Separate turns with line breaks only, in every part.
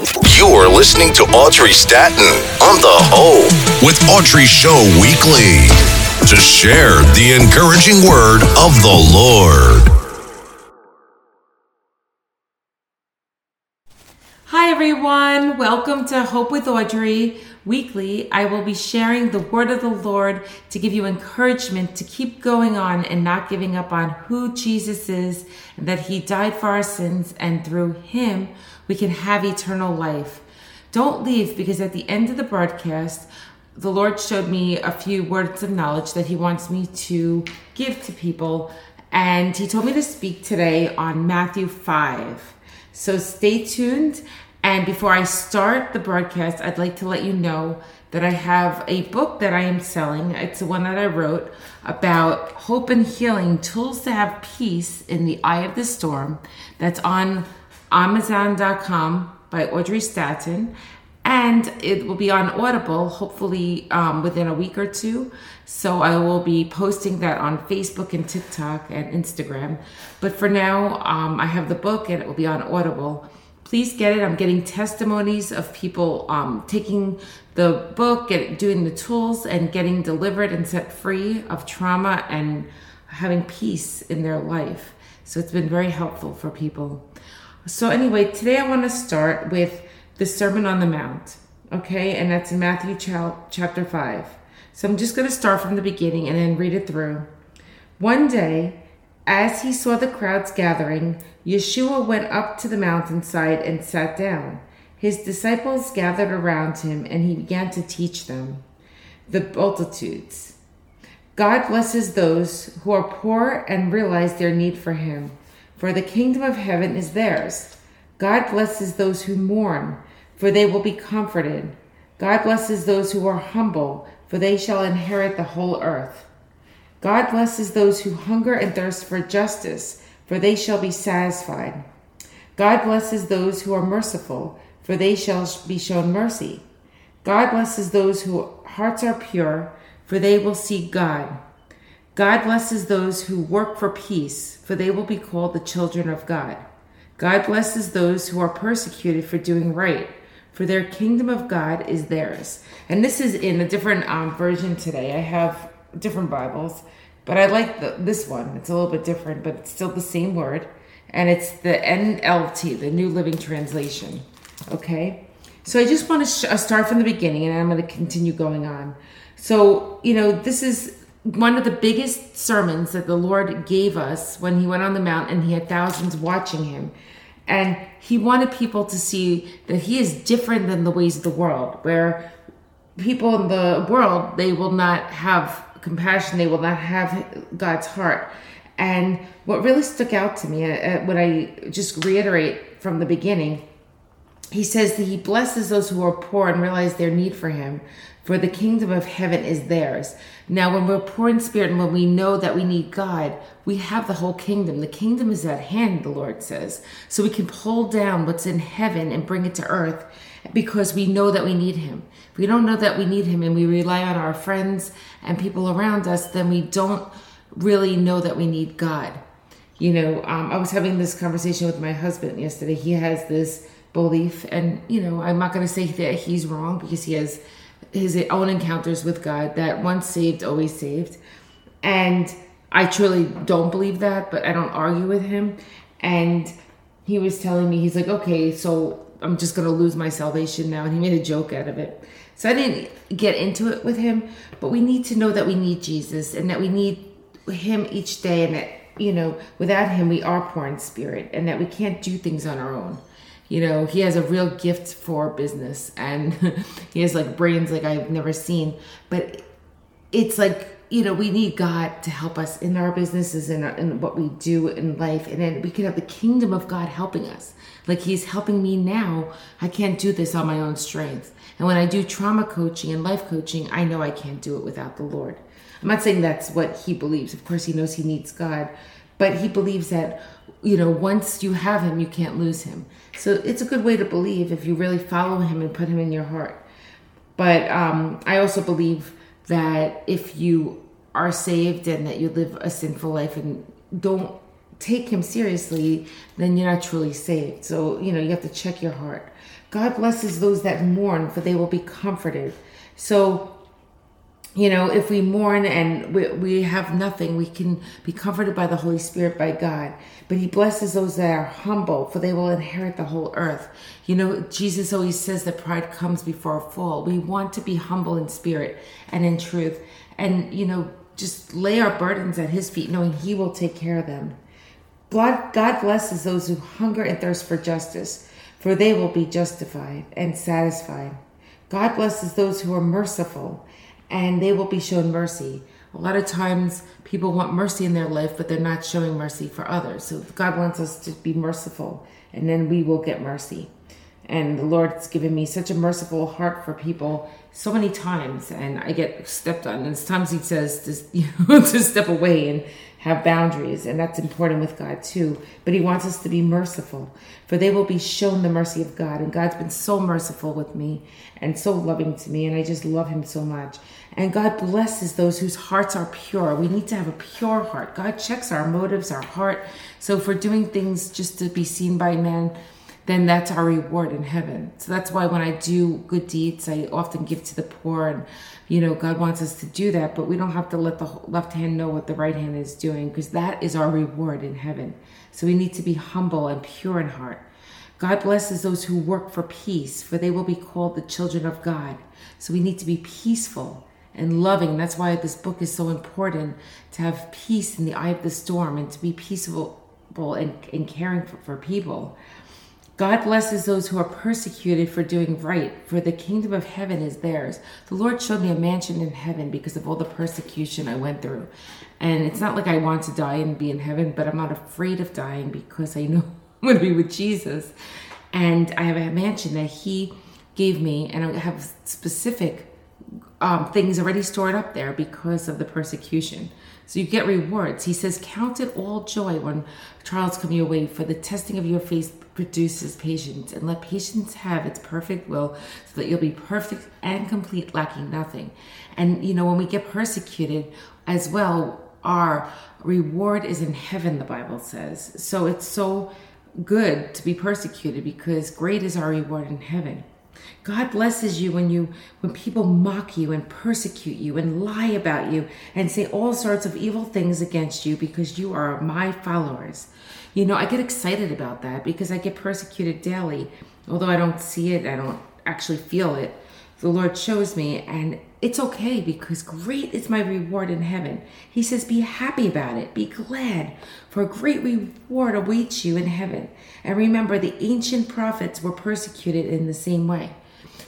You're listening to Audrey Staton on The Hope with Audrey Show Weekly to share the encouraging word of the Lord.
Hi, everyone. Welcome to Hope with Audrey Weekly. I will be sharing the word of the Lord to give you encouragement to keep going on and not giving up on who Jesus is and that He died for our sins, and through Him, we can have eternal life. Don't leave because at the end of the broadcast, the Lord showed me a few words of knowledge that He wants me to give to people. And He told me to speak today on Matthew 5. So stay tuned. And before I start the broadcast, I'd like to let you know that I have a book that I am selling. It's the one that I wrote about hope and healing tools to have peace in the eye of the storm. That's on Amazon.com by Audrey Staton. And it will be on Audible, hopefully um, within a week or two. So I will be posting that on Facebook and TikTok and Instagram. But for now, um, I have the book and it will be on Audible. Please get it. I'm getting testimonies of people um, taking the book and doing the tools and getting delivered and set free of trauma and having peace in their life. So it's been very helpful for people. So, anyway, today I want to start with the Sermon on the Mount, okay? And that's in Matthew chapter 5. So, I'm just going to start from the beginning and then read it through. One day, as he saw the crowds gathering, Yeshua went up to the mountainside and sat down. His disciples gathered around him, and he began to teach them the Beatitudes. God blesses those who are poor and realize their need for him for the kingdom of heaven is theirs. God blesses those who mourn, for they will be comforted. God blesses those who are humble, for they shall inherit the whole earth. God blesses those who hunger and thirst for justice, for they shall be satisfied. God blesses those who are merciful, for they shall be shown mercy. God blesses those whose hearts are pure, for they will see God. God blesses those who work for peace, for they will be called the children of God. God blesses those who are persecuted for doing right, for their kingdom of God is theirs. And this is in a different um, version today. I have different Bibles, but I like the, this one. It's a little bit different, but it's still the same word. And it's the NLT, the New Living Translation. Okay? So I just want to sh- uh, start from the beginning and I'm going to continue going on. So, you know, this is one of the biggest sermons that the Lord gave us when he went on the mount and he had thousands watching him. And he wanted people to see that he is different than the ways of the world, where people in the world, they will not have compassion, they will not have God's heart. And what really stuck out to me, uh, uh what I just reiterate from the beginning, he says that he blesses those who are poor and realize their need for him, for the kingdom of heaven is theirs. Now, when we're poor in spirit and when we know that we need God, we have the whole kingdom. The kingdom is at hand, the Lord says. So we can pull down what's in heaven and bring it to earth because we know that we need Him. If we don't know that we need Him and we rely on our friends and people around us, then we don't really know that we need God. You know, um, I was having this conversation with my husband yesterday. He has this belief, and, you know, I'm not going to say that he's wrong because he has his own encounters with God that once saved, always saved. And I truly don't believe that, but I don't argue with him. And he was telling me, he's like, okay, so I'm just going to lose my salvation now. And he made a joke out of it. So I didn't get into it with him, but we need to know that we need Jesus and that we need him each day and that, you know, without him, we are poor in spirit and that we can't do things on our own you know he has a real gift for business and he has like brains like i've never seen. But it's like you know we need god to help us in our businesses and, uh, in what we do in life. And then we can have the kingdom of god helping us. Like he's helping me now. I can't do this on my own strength. And when i do trauma coaching and life coaching i know i can't do it without the lord. I'm not saying that's what he believes. Of course he knows he needs god. But he believes that you know once you have him you can't lose him so it's a good way to believe if you really follow him and put him in your heart. But um, I also believe that if you are saved and that you live a sinful life and don't take him seriously, then you're not truly saved. So, you know, you have to check your heart. God blesses those that mourn, for they will be comforted. So, you know, if we mourn and we, we have nothing, we can be comforted by the Holy Spirit, by God. But He blesses those that are humble, for they will inherit the whole earth. You know, Jesus always says that pride comes before a fall. We want to be humble in spirit and in truth. And, you know, just lay our burdens at His feet, knowing He will take care of them. God blesses those who hunger and thirst for justice, for they will be justified and satisfied. God blesses those who are merciful, and they will be shown mercy. A lot of times people want mercy in their life, but they're not showing mercy for others. So God wants us to be merciful, and then we will get mercy. And the Lord's given me such a merciful heart for people so many times, and I get stepped on. And sometimes He says to, you know, to step away and have boundaries, and that's important with God too. But He wants us to be merciful, for they will be shown the mercy of God. And God's been so merciful with me and so loving to me, and I just love Him so much. And God blesses those whose hearts are pure. We need to have a pure heart. God checks our motives, our heart. So if we're doing things just to be seen by men, then that's our reward in heaven. So that's why when I do good deeds, I often give to the poor. And, you know, God wants us to do that, but we don't have to let the left hand know what the right hand is doing because that is our reward in heaven. So we need to be humble and pure in heart. God blesses those who work for peace, for they will be called the children of God. So we need to be peaceful and loving. That's why this book is so important to have peace in the eye of the storm and to be peaceable and, and caring for, for people. God blesses those who are persecuted for doing right, for the kingdom of heaven is theirs. The Lord showed me a mansion in heaven because of all the persecution I went through. And it's not like I want to die and be in heaven, but I'm not afraid of dying because I know I'm going to be with Jesus. And I have a mansion that He gave me, and I have specific um, things already stored up there because of the persecution. So you get rewards. He says, Count it all joy when trials come your way, for the testing of your faith produces patience, and let patience have its perfect will, so that you'll be perfect and complete, lacking nothing. And you know, when we get persecuted as well, our reward is in heaven, the Bible says. So it's so good to be persecuted because great is our reward in heaven. God blesses you when you when people mock you and persecute you and lie about you and say all sorts of evil things against you because you are my followers. You know, I get excited about that because I get persecuted daily. Although I don't see it, I don't actually feel it. The Lord shows me and it's okay because great is my reward in heaven. He says, Be happy about it, be glad, for a great reward awaits you in heaven. And remember, the ancient prophets were persecuted in the same way.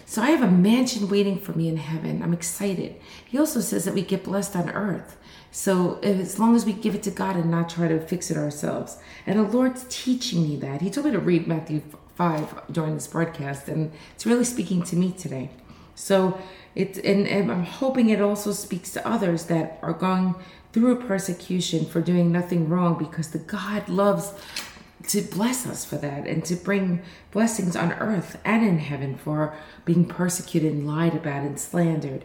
So I have a mansion waiting for me in heaven. I'm excited. He also says that we get blessed on earth. So as long as we give it to God and not try to fix it ourselves. And the Lord's teaching me that. He told me to read Matthew 5 during this broadcast, and it's really speaking to me today. So it and, and I'm hoping it also speaks to others that are going through persecution for doing nothing wrong because the God loves to bless us for that and to bring blessings on earth and in heaven for being persecuted and lied about and slandered.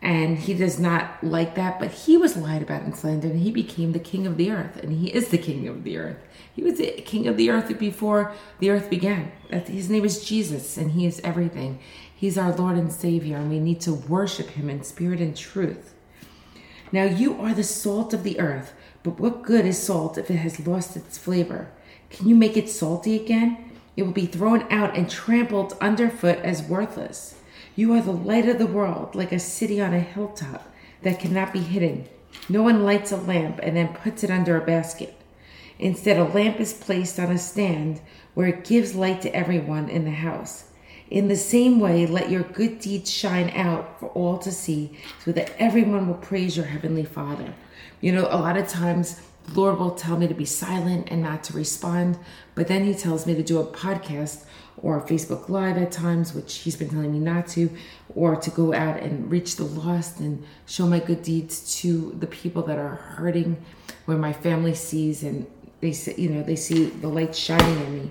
And he does not like that, but he was lied about and slandered, and he became the king of the earth, and he is the king of the earth. He was the king of the earth before the earth began. His name is Jesus, and he is everything. He's our Lord and Savior, and we need to worship Him in spirit and truth. Now, you are the salt of the earth, but what good is salt if it has lost its flavor? Can you make it salty again? It will be thrown out and trampled underfoot as worthless. You are the light of the world, like a city on a hilltop that cannot be hidden. No one lights a lamp and then puts it under a basket. Instead, a lamp is placed on a stand where it gives light to everyone in the house. In the same way, let your good deeds shine out for all to see, so that everyone will praise your Heavenly Father. You know, a lot of times, Lord will tell me to be silent and not to respond, but then He tells me to do a podcast or Facebook Live at times, which He's been telling me not to, or to go out and reach the lost and show my good deeds to the people that are hurting, where my family sees and they see, you know, they see the light shining in me.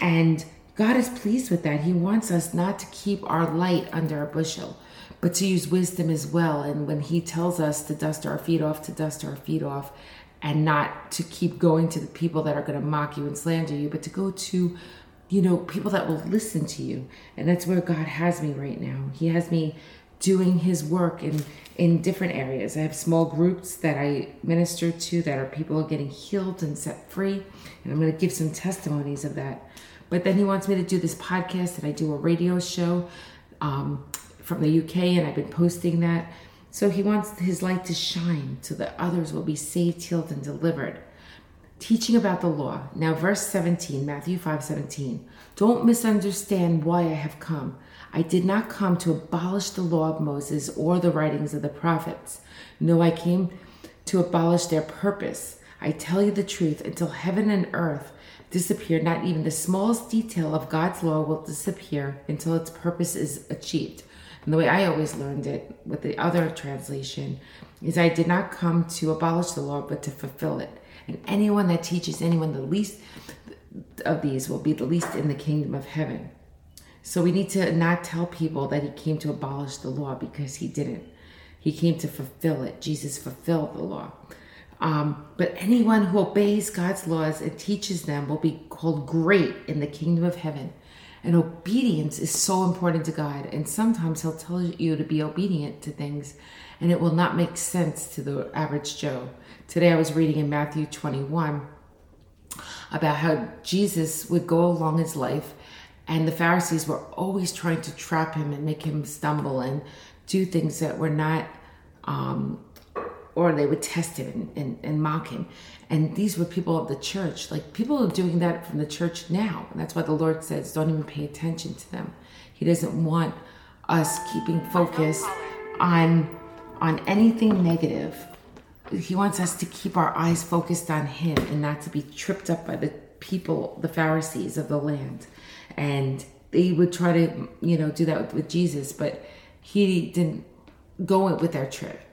And God is pleased with that. He wants us not to keep our light under a bushel, but to use wisdom as well. And when He tells us to dust our feet off, to dust our feet off, and not to keep going to the people that are going to mock you and slander you, but to go to you know, people that will listen to you. And that's where God has me right now. He has me doing his work in in different areas. I have small groups that I minister to that are people getting healed and set free, and I'm going to give some testimonies of that. But then he wants me to do this podcast, and I do a radio show um, from the UK, and I've been posting that. So he wants his light to shine so that others will be saved, healed, and delivered. Teaching about the law. Now, verse 17, Matthew 5 17. Don't misunderstand why I have come. I did not come to abolish the law of Moses or the writings of the prophets. No, I came to abolish their purpose. I tell you the truth, until heaven and earth disappear, not even the smallest detail of God's law will disappear until its purpose is achieved. And the way I always learned it with the other translation is I did not come to abolish the law, but to fulfill it. And anyone that teaches anyone the least of these will be the least in the kingdom of heaven. So we need to not tell people that he came to abolish the law because he didn't. He came to fulfill it. Jesus fulfilled the law. Um, but anyone who obeys God's laws and teaches them will be called great in the kingdom of heaven. And obedience is so important to God. And sometimes He'll tell you to be obedient to things, and it will not make sense to the average Joe. Today I was reading in Matthew 21 about how Jesus would go along his life and the Pharisees were always trying to trap him and make him stumble and do things that were not, um, or they would test him and, and, and, mock him. And these were people of the church. Like people are doing that from the church now. And that's why the Lord says, don't even pay attention to them. He doesn't want us keeping focus on on anything negative. He wants us to keep our eyes focused on him and not to be tripped up by the people, the Pharisees of the land and they would try to you know do that with, with jesus but he didn't go with their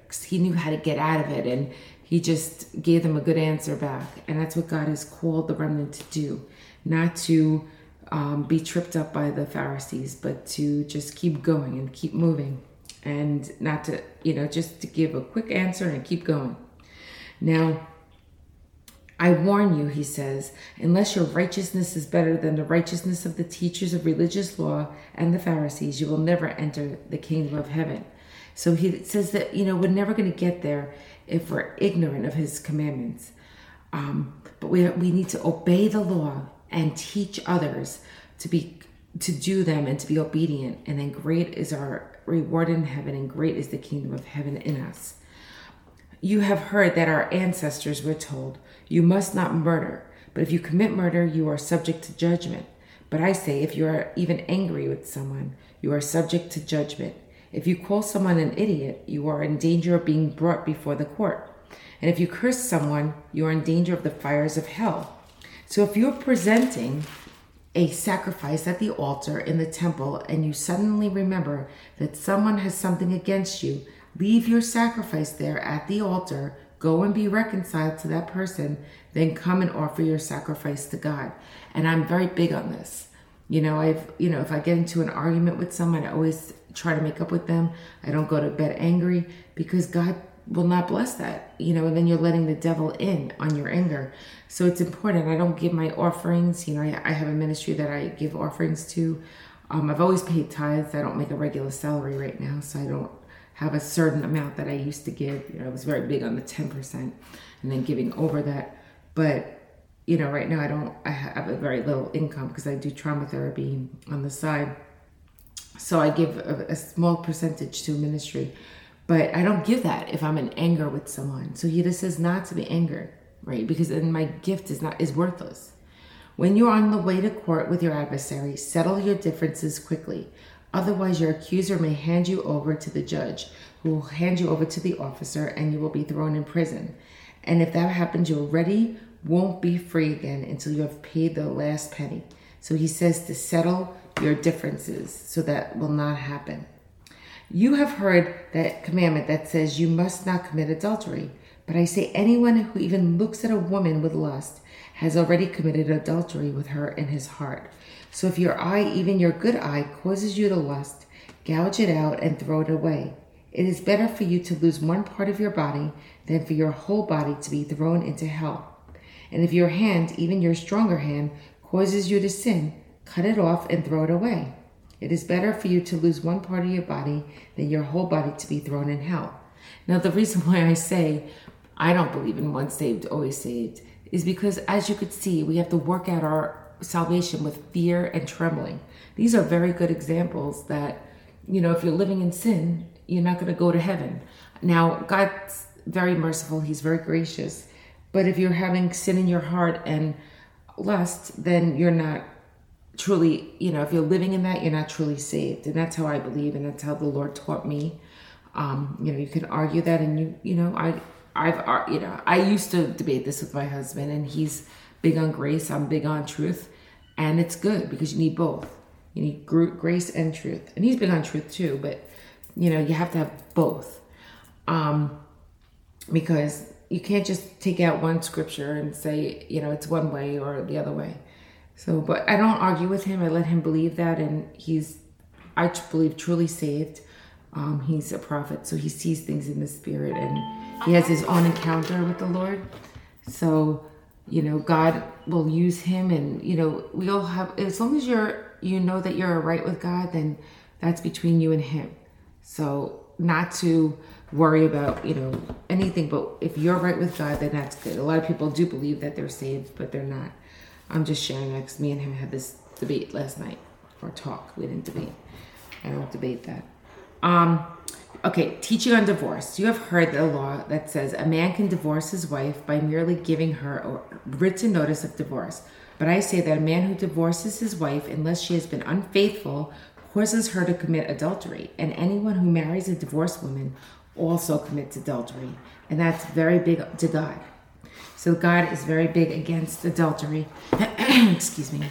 tricks. He knew how to get out of it and he just gave them a good answer back. And that's what god has called the remnant to do. Not to um, be tripped up by the pharisees but to just keep going and keep moving. And not to you know just to give a quick answer and keep going. Now I warn you, he says, unless your righteousness is better than the righteousness of the teachers of religious law and the Pharisees, you will never enter the kingdom of heaven. So he says that, you know, we're never going to get there if we're ignorant of his commandments. Um, but we, we need to obey the law and teach others to be to do them and to be obedient and then great is our reward in heaven and great is the kingdom of heaven in us you have heard that our ancestors were told you must not murder, but if you commit murder, you are subject to judgment. But I say, if you are even angry with someone, you are subject to judgment. If you call someone an idiot, you are in danger of being brought before the court. And if you curse someone, you are in danger of the fires of hell. So if you're presenting a sacrifice at the altar in the temple and you suddenly remember that someone has something against you, leave your sacrifice there at the altar Go and be reconciled to that person, then come and offer your sacrifice to God. And I'm very big on this. You know, I've, you know, if I get into an argument with someone, I always try to make up with them. I don't go to bed angry because God will not bless that, you know, and then you're letting the devil in on your anger. So it's important. I don't give my offerings. You know, I, I have a ministry that I give offerings to. Um, I've always paid tithes. I don't make a regular salary right now, so I don't have a certain amount that I used to give. You know, I was very big on the 10% and then giving over that. But, you know, right now I don't, I have a very little income because I do trauma therapy on the side. So I give a, a small percentage to ministry, but I don't give that if I'm in anger with someone. So he just says not to be angered, right? Because then my gift is not, is worthless. When you're on the way to court with your adversary, settle your differences quickly. Otherwise, your accuser may hand you over to the judge, who will hand you over to the officer, and you will be thrown in prison. And if that happens, you already won't be free again until you have paid the last penny. So he says to settle your differences so that will not happen. You have heard that commandment that says you must not commit adultery. But I say anyone who even looks at a woman with lust has already committed adultery with her in his heart. So if your eye, even your good eye, causes you to lust, gouge it out and throw it away. It is better for you to lose one part of your body than for your whole body to be thrown into hell. And if your hand, even your stronger hand, causes you to sin, cut it off and throw it away. It is better for you to lose one part of your body than your whole body to be thrown in hell. Now, the reason why I say I don't believe in once saved, always saved is because, as you could see, we have to work out our salvation with fear and trembling. These are very good examples that, you know, if you're living in sin, you're not going to go to heaven. Now, God's very merciful, He's very gracious. But if you're having sin in your heart and lust, then you're not truly, you know, if you're living in that, you're not truly saved. And that's how I believe, and that's how the Lord taught me. Um, you know, you can argue that, and you, you know, I, I've, you know, I used to debate this with my husband, and he's big on grace. I'm big on truth, and it's good because you need both. You need grace and truth, and he's big on truth too. But you know, you have to have both, um, because you can't just take out one scripture and say, you know, it's one way or the other way. So, but I don't argue with him. I let him believe that, and he's, I believe, truly saved. Um, he's a prophet, so he sees things in the spirit, and he has his own encounter with the Lord. So, you know, God will use him, and you know, we all have. As long as you're, you know that you're right with God, then that's between you and Him. So, not to worry about, you know, anything. But if you're right with God, then that's good. A lot of people do believe that they're saved, but they're not. I'm just sharing that because me and him had this debate last night or talk. We didn't debate. I don't debate that. Um, okay, teaching on divorce. You have heard the law that says a man can divorce his wife by merely giving her a written notice of divorce. But I say that a man who divorces his wife unless she has been unfaithful causes her to commit adultery, and anyone who marries a divorced woman also commits adultery. And that's very big to God. So God is very big against adultery. Excuse me.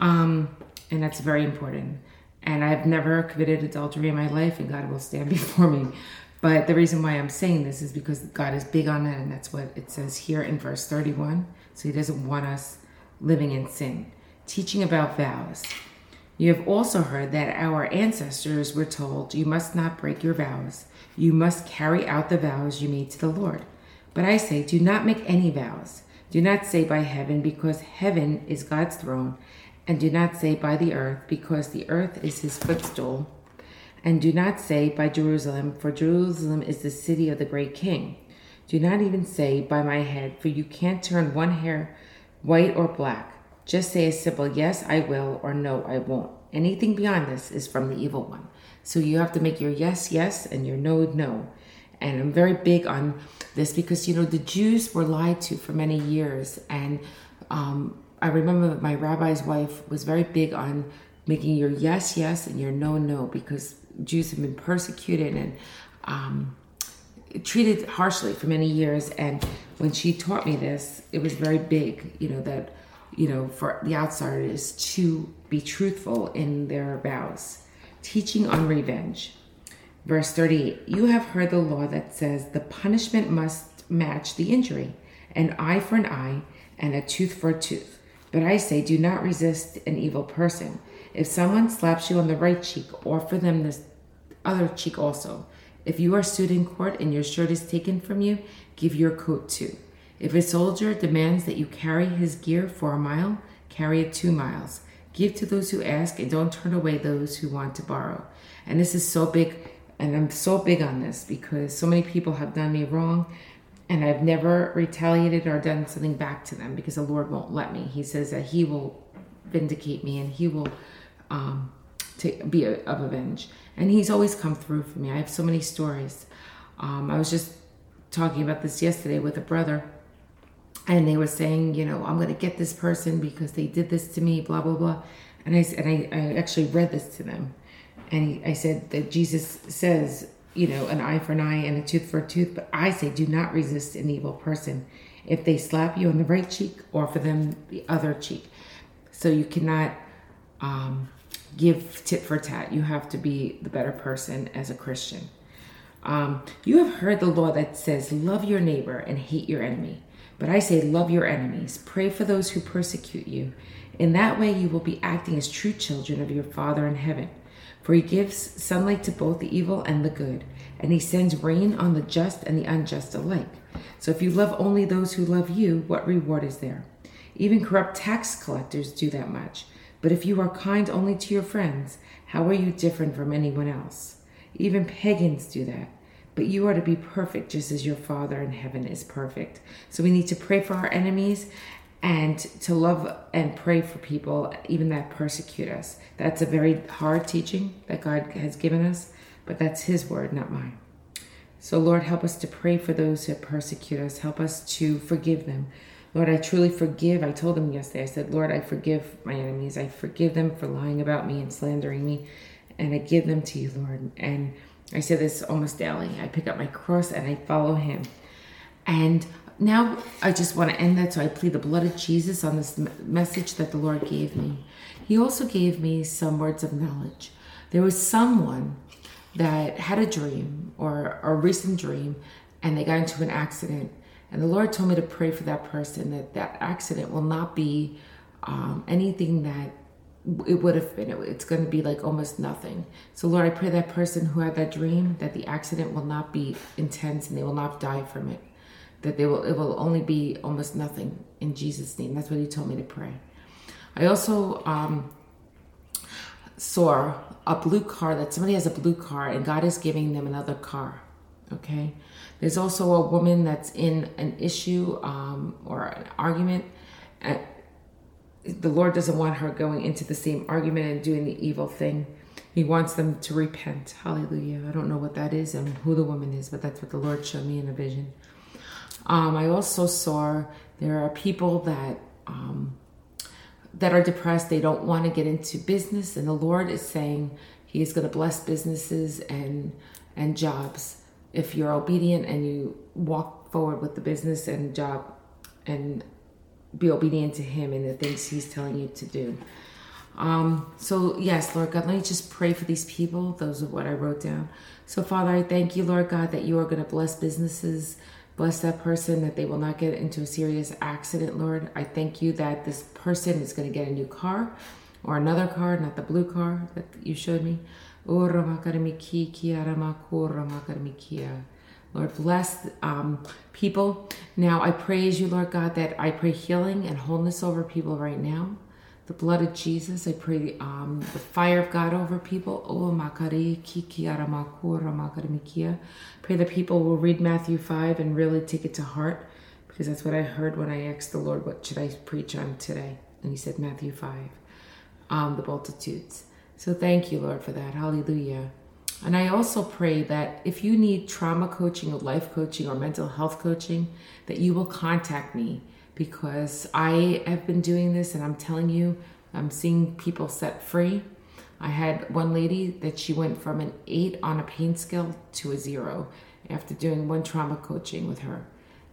Um, and that's very important. And I've never committed adultery in my life, and God will stand before me. But the reason why I'm saying this is because God is big on that, and that's what it says here in verse 31. So He doesn't want us living in sin. Teaching about vows. You have also heard that our ancestors were told, You must not break your vows. You must carry out the vows you made to the Lord. But I say, do not make any vows. Do not say by heaven, because heaven is God's throne, and do not say by the earth, because the earth is his footstool. And do not say by Jerusalem, for Jerusalem is the city of the great king. Do not even say by my head, for you can't turn one hair white or black. Just say a simple yes, I will, or no, I won't. Anything beyond this is from the evil one. So you have to make your yes, yes, and your no, no. And I'm very big on this because, you know, the Jews were lied to for many years. And um, I remember my rabbi's wife was very big on making your yes, yes, and your no, no, because Jews have been persecuted and um, treated harshly for many years. And when she taught me this, it was very big, you know, that, you know, for the outsiders to be truthful in their vows. Teaching on revenge. Verse 38 You have heard the law that says the punishment must match the injury, an eye for an eye, and a tooth for a tooth. But I say, do not resist an evil person. If someone slaps you on the right cheek, offer them the other cheek also. If you are sued in court and your shirt is taken from you, give your coat too. If a soldier demands that you carry his gear for a mile, carry it two miles. Give to those who ask and don't turn away those who want to borrow. And this is so big and I'm so big on this because so many people have done me wrong and I've never retaliated or done something back to them because the Lord won't let me. He says that He will vindicate me and He will um, take, be a, of avenge. And He's always come through for me. I have so many stories. Um, I was just talking about this yesterday with a brother and they were saying, you know, I'm going to get this person because they did this to me, blah, blah, blah. And I, and I, I actually read this to them and I said that Jesus says, you know, an eye for an eye and a tooth for a tooth. But I say, do not resist an evil person. If they slap you on the right cheek, or for them the other cheek. So you cannot um, give tit for tat. You have to be the better person as a Christian. Um, you have heard the law that says, love your neighbor and hate your enemy. But I say, love your enemies. Pray for those who persecute you. In that way, you will be acting as true children of your Father in heaven. For he gives sunlight to both the evil and the good, and he sends rain on the just and the unjust alike. So if you love only those who love you, what reward is there? Even corrupt tax collectors do that much. But if you are kind only to your friends, how are you different from anyone else? Even pagans do that. But you are to be perfect just as your Father in heaven is perfect. So we need to pray for our enemies and to love and pray for people even that persecute us. That's a very hard teaching that God has given us, but that's His word, not mine. So, Lord, help us to pray for those who persecute us. Help us to forgive them. Lord, I truly forgive. I told them yesterday, I said, Lord, I forgive my enemies. I forgive them for lying about me and slandering me. And I give them to you, Lord. And I say this almost daily. I pick up my cross and I follow him. And now I just want to end that. So I plead the blood of Jesus on this message that the Lord gave me. He also gave me some words of knowledge. There was someone that had a dream or a recent dream and they got into an accident. And the Lord told me to pray for that person that that accident will not be um, anything that it would have been. It's going to be like almost nothing. So, Lord, I pray that person who had that dream that the accident will not be intense and they will not die from it. That they will, it will only be almost nothing in Jesus' name. That's what He told me to pray. I also um, saw a blue car that somebody has a blue car and God is giving them another car. Okay. There's also a woman that's in an issue um, or an argument. The Lord doesn't want her going into the same argument and doing the evil thing. He wants them to repent. Hallelujah. I don't know what that is and who the woman is, but that's what the Lord showed me in a vision. Um, I also saw there are people that um, that are depressed. They don't want to get into business, and the Lord is saying He is going to bless businesses and and jobs if you're obedient and you walk forward with the business and job and be obedient to him and the things he's telling you to do. Um, so yes, Lord God, let me just pray for these people. Those are what I wrote down. So Father, I thank you, Lord God, that you are going to bless businesses, bless that person, that they will not get into a serious accident, Lord. I thank you that this person is going to get a new car or another car, not the blue car that you showed me. Lord, bless um, people. Now I praise you, Lord God, that I pray healing and wholeness over people right now. The blood of Jesus, I pray um, the fire of God over people. Oh, Pray that people will read Matthew 5 and really take it to heart because that's what I heard when I asked the Lord, What should I preach on today? And He said, Matthew 5, um, the Beatitudes. So thank you, Lord, for that. Hallelujah. And I also pray that if you need trauma coaching or life coaching or mental health coaching, that you will contact me because I have been doing this and I'm telling you, I'm seeing people set free. I had one lady that she went from an eight on a pain scale to a zero after doing one trauma coaching with her.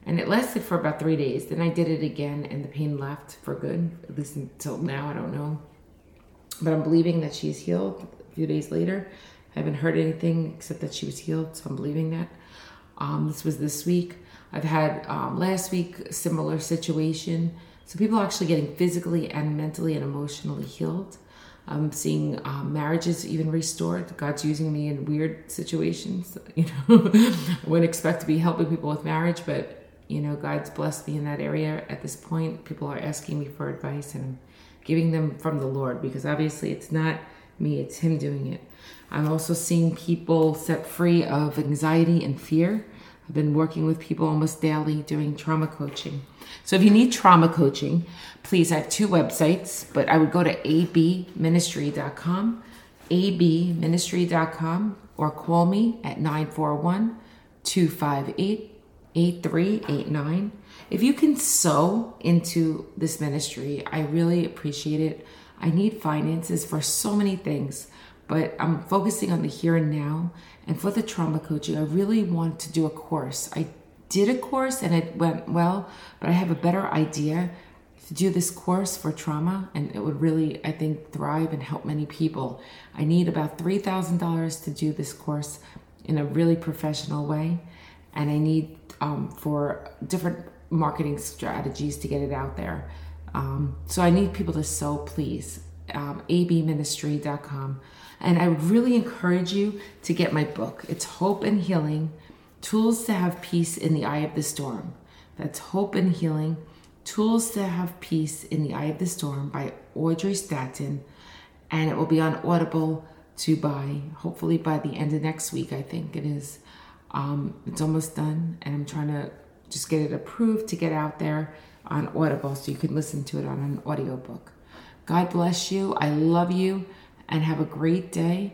And it lasted for about three days. Then I did it again and the pain left for good, at least until now, I don't know. But I'm believing that she's healed a few days later. I haven't heard anything except that she was healed, so I'm believing that. Um, this was this week. I've had um, last week similar situation. So people are actually getting physically and mentally and emotionally healed. I'm seeing um, marriages even restored. God's using me in weird situations. You know, I wouldn't expect to be helping people with marriage, but you know, God's blessed me in that area at this point. People are asking me for advice, and I'm giving them from the Lord because obviously it's not me, it's Him doing it. I'm also seeing people set free of anxiety and fear. I've been working with people almost daily doing trauma coaching. So if you need trauma coaching, please, I have two websites, but I would go to abministry.com, abministry.com, or call me at 941 258 8389. If you can sow into this ministry, I really appreciate it. I need finances for so many things, but I'm focusing on the here and now. And for the trauma coaching, I really want to do a course. I did a course and it went well, but I have a better idea to do this course for trauma and it would really, I think, thrive and help many people. I need about $3,000 to do this course in a really professional way. And I need um, for different marketing strategies to get it out there. Um, so I need people to sow, please. Um, abministry.com. And I would really encourage you to get my book. It's Hope and Healing Tools to Have Peace in the Eye of the Storm. That's Hope and Healing Tools to Have Peace in the Eye of the Storm by Audrey Staton, and it will be on Audible to buy, hopefully by the end of next week, I think it is. Um, it's almost done, and I'm trying to just get it approved to get out there on Audible so you can listen to it on an audiobook. God bless you. I love you, and have a great day.